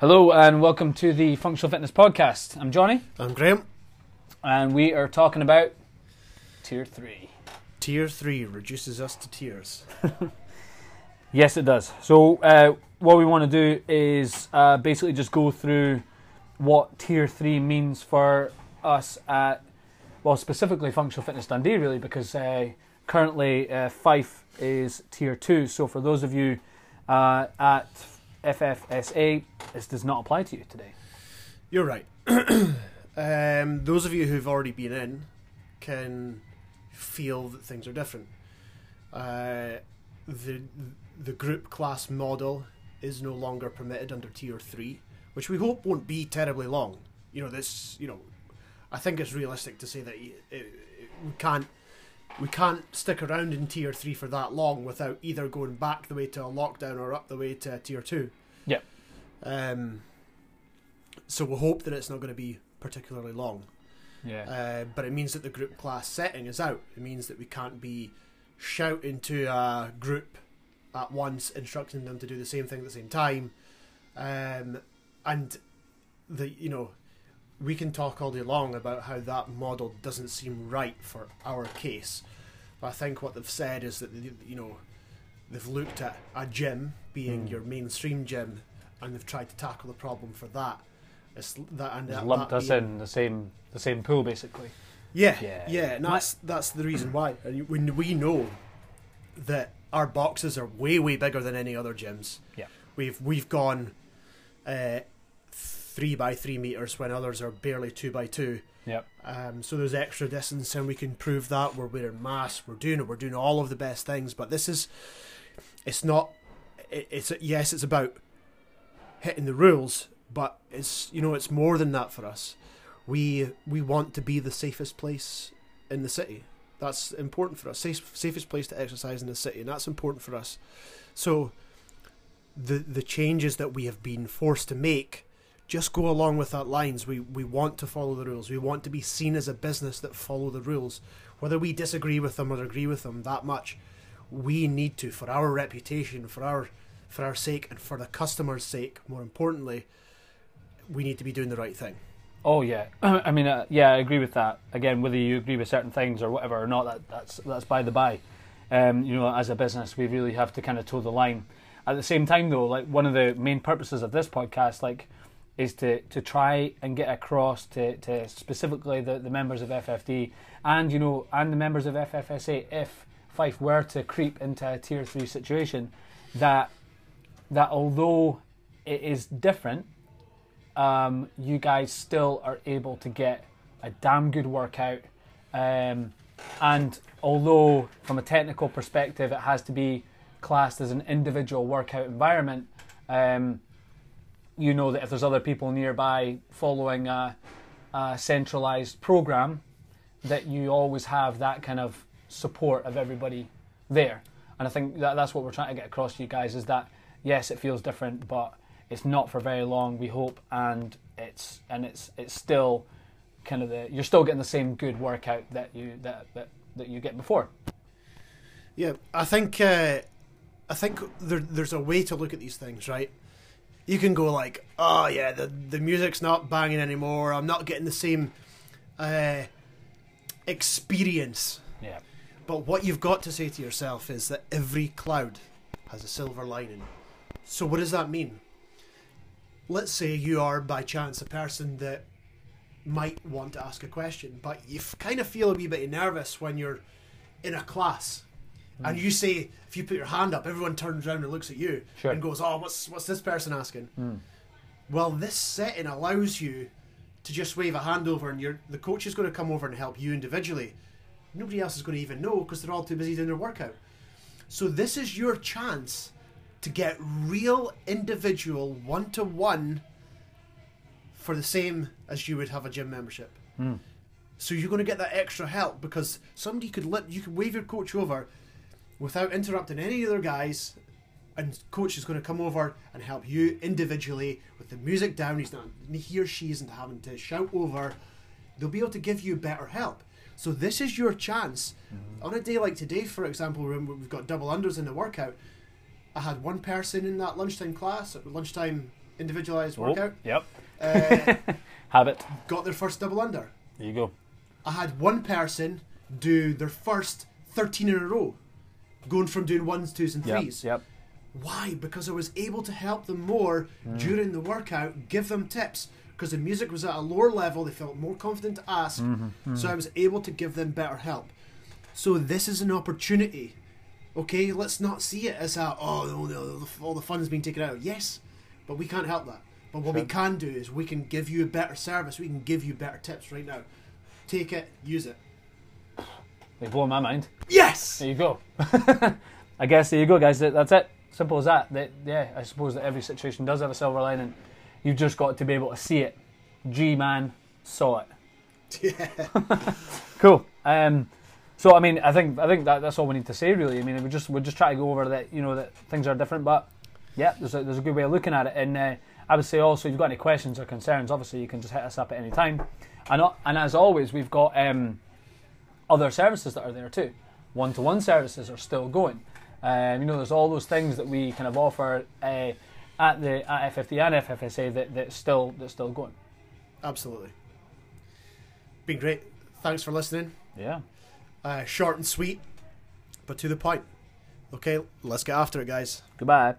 Hello and welcome to the Functional Fitness Podcast. I'm Jonny, I'm Graham. and we are talking about Tier 3. Tier 3 reduces us to tears. Yes, it does. So, uh, what we want to do is uh, basically just go through what Tier 3 means for us at, well, specifically Functional Fitness Dundee, really, because uh, currently uh, Fife is Tier 2. So, for those of you uh, at FFSA, this does not apply to you today. You're right. um, those of you who've already been in can feel that things are different. Uh, the the group class model is no longer permitted under tier three, which we hope won't be terribly long. You know, this. You know, I think it's realistic to say that it, it, we can't we can't stick around in tier three for that long without either going back the way to a lockdown or up the way to tier two. Yep. Um, so we hope that it's not going to be particularly long. Yeah. Uh, but it means that the group class setting is out. It means that we can't be shouting to a group at once, instructing them to do the same thing at the same time. Um, and the you know, we can talk all day long about how that model doesn't seem right for our case. But I think what they've said is that you know, they've looked at a gym being Hmm. your mainstream gym, and they've tried to tackle the problem for that. It's that and that, lumped that us being- in the same the same pool, basically. yeah, Yeah. yeah, and that's that's the reason why. And when we know that our boxes are way way bigger than any other gyms. Yeah. we've we've gone uh, three by three meters when others are barely two by two. Yep. Um, so there's extra distance, and we can prove that we're wearing masks, we're doing it, we're doing all of the best things. But this is, it's not. It, it's yes, it's about hitting the rules, but it's you know it's more than that for us. We we want to be the safest place in the city. That's important for us. Safe, safest place to exercise in the city, and that's important for us. So the the changes that we have been forced to make just go along with that lines. We we want to follow the rules. We want to be seen as a business that follow the rules. Whether we disagree with them or agree with them that much, we need to for our reputation, for our for our sake and for the customer's sake, more importantly, we need to be doing the right thing. Oh yeah, I mean, uh, yeah, I agree with that. Again, whether you agree with certain things or whatever or not, that, that's that's by the by. Um, you know, as a business, we really have to kind of toe the line. At the same time, though, like one of the main purposes of this podcast, like, is to to try and get across to, to specifically the, the members of FFD and you know and the members of FFSA if Fife were to creep into a tier three situation, that that although it is different um, you guys still are able to get a damn good workout. Um, and although, from a technical perspective, it has to be classed as an individual workout environment, um, you know that if there's other people nearby following a, a centralized program, that you always have that kind of support of everybody there. And I think that that's what we're trying to get across to you guys is that yes, it feels different, but it's not for very long. We hope, and it's and it's it's still kind of the you're still getting the same good workout that you that that, that you get before. Yeah, I think uh, I think there, there's a way to look at these things, right? You can go like, oh yeah, the the music's not banging anymore. I'm not getting the same uh, experience. Yeah. But what you've got to say to yourself is that every cloud has a silver lining. So what does that mean? Let's say you are by chance a person that might want to ask a question, but you kind of feel a wee bit nervous when you're in a class. And you say, if you put your hand up, everyone turns around and looks at you Sure. and goes, "Oh, what's what's this person asking?" Mm. Well, this setting allows you to just wave a hand over, and you're, the coach is going to come over and help you individually. Nobody else is going to even know because they're all too busy doing their workout. So this is your chance to get real individual one to one for the same as you would have a gym membership. Mm. So you're going to get that extra help because somebody could let you could wave your coach over without interrupting any other guys, and coach is going to come over and help you individually with the music down. He's not he or she isn't having to shout over. they'll be able to give you better help. So this is your chance. On a day like today, for example, when we've got double unders in the workout, I had one person in that lunchtime class, lunchtime individualized Oh, workout, yep. uh, Have it. got their first double under. There you go. I had one person do their first 13 in a row, going from doing ones, twos, and threes. Yep. Why? Because I was able to help them more mm. during the workout, give them tips. Because the music was at a lower level, they felt more confident to ask. Mm-hmm, mm-hmm. So I was able to give them better help. So this is an opportunity. Okay, let's not see it as a oh no, no, all the fun's being taken out. Yes, but we can't help that. But what we can do is we can give you a better service. We can give you better tips right now. Take it, use it. They blow my mind. Yes. There you go. I guess there you go, guys. That- That's it. Simple as that. that. Yeah, I suppose that every situation does have a silver lining. You've just got to be able to see it. G man saw it. Yeah. Cool. Um, so I mean, I think I think that that's all we need to say really. I mean, we just we just try to go over that you know that things are different, but yeah, there's a, there's a good way of looking at it. And uh, I would say also, if you've got any questions or concerns, obviously you can just hit us up at any time. And uh, and as always, we've got um, other services that are there too. One to one services are still going. Um, you know, there's all those things that we kind of offer uh, at the at FFD and FFSA that that's still that's still going. Absolutely. Been great. Thanks for listening. Yeah. Uh, short and sweet, but to the point. Okay, let's get after it, guys. Goodbye.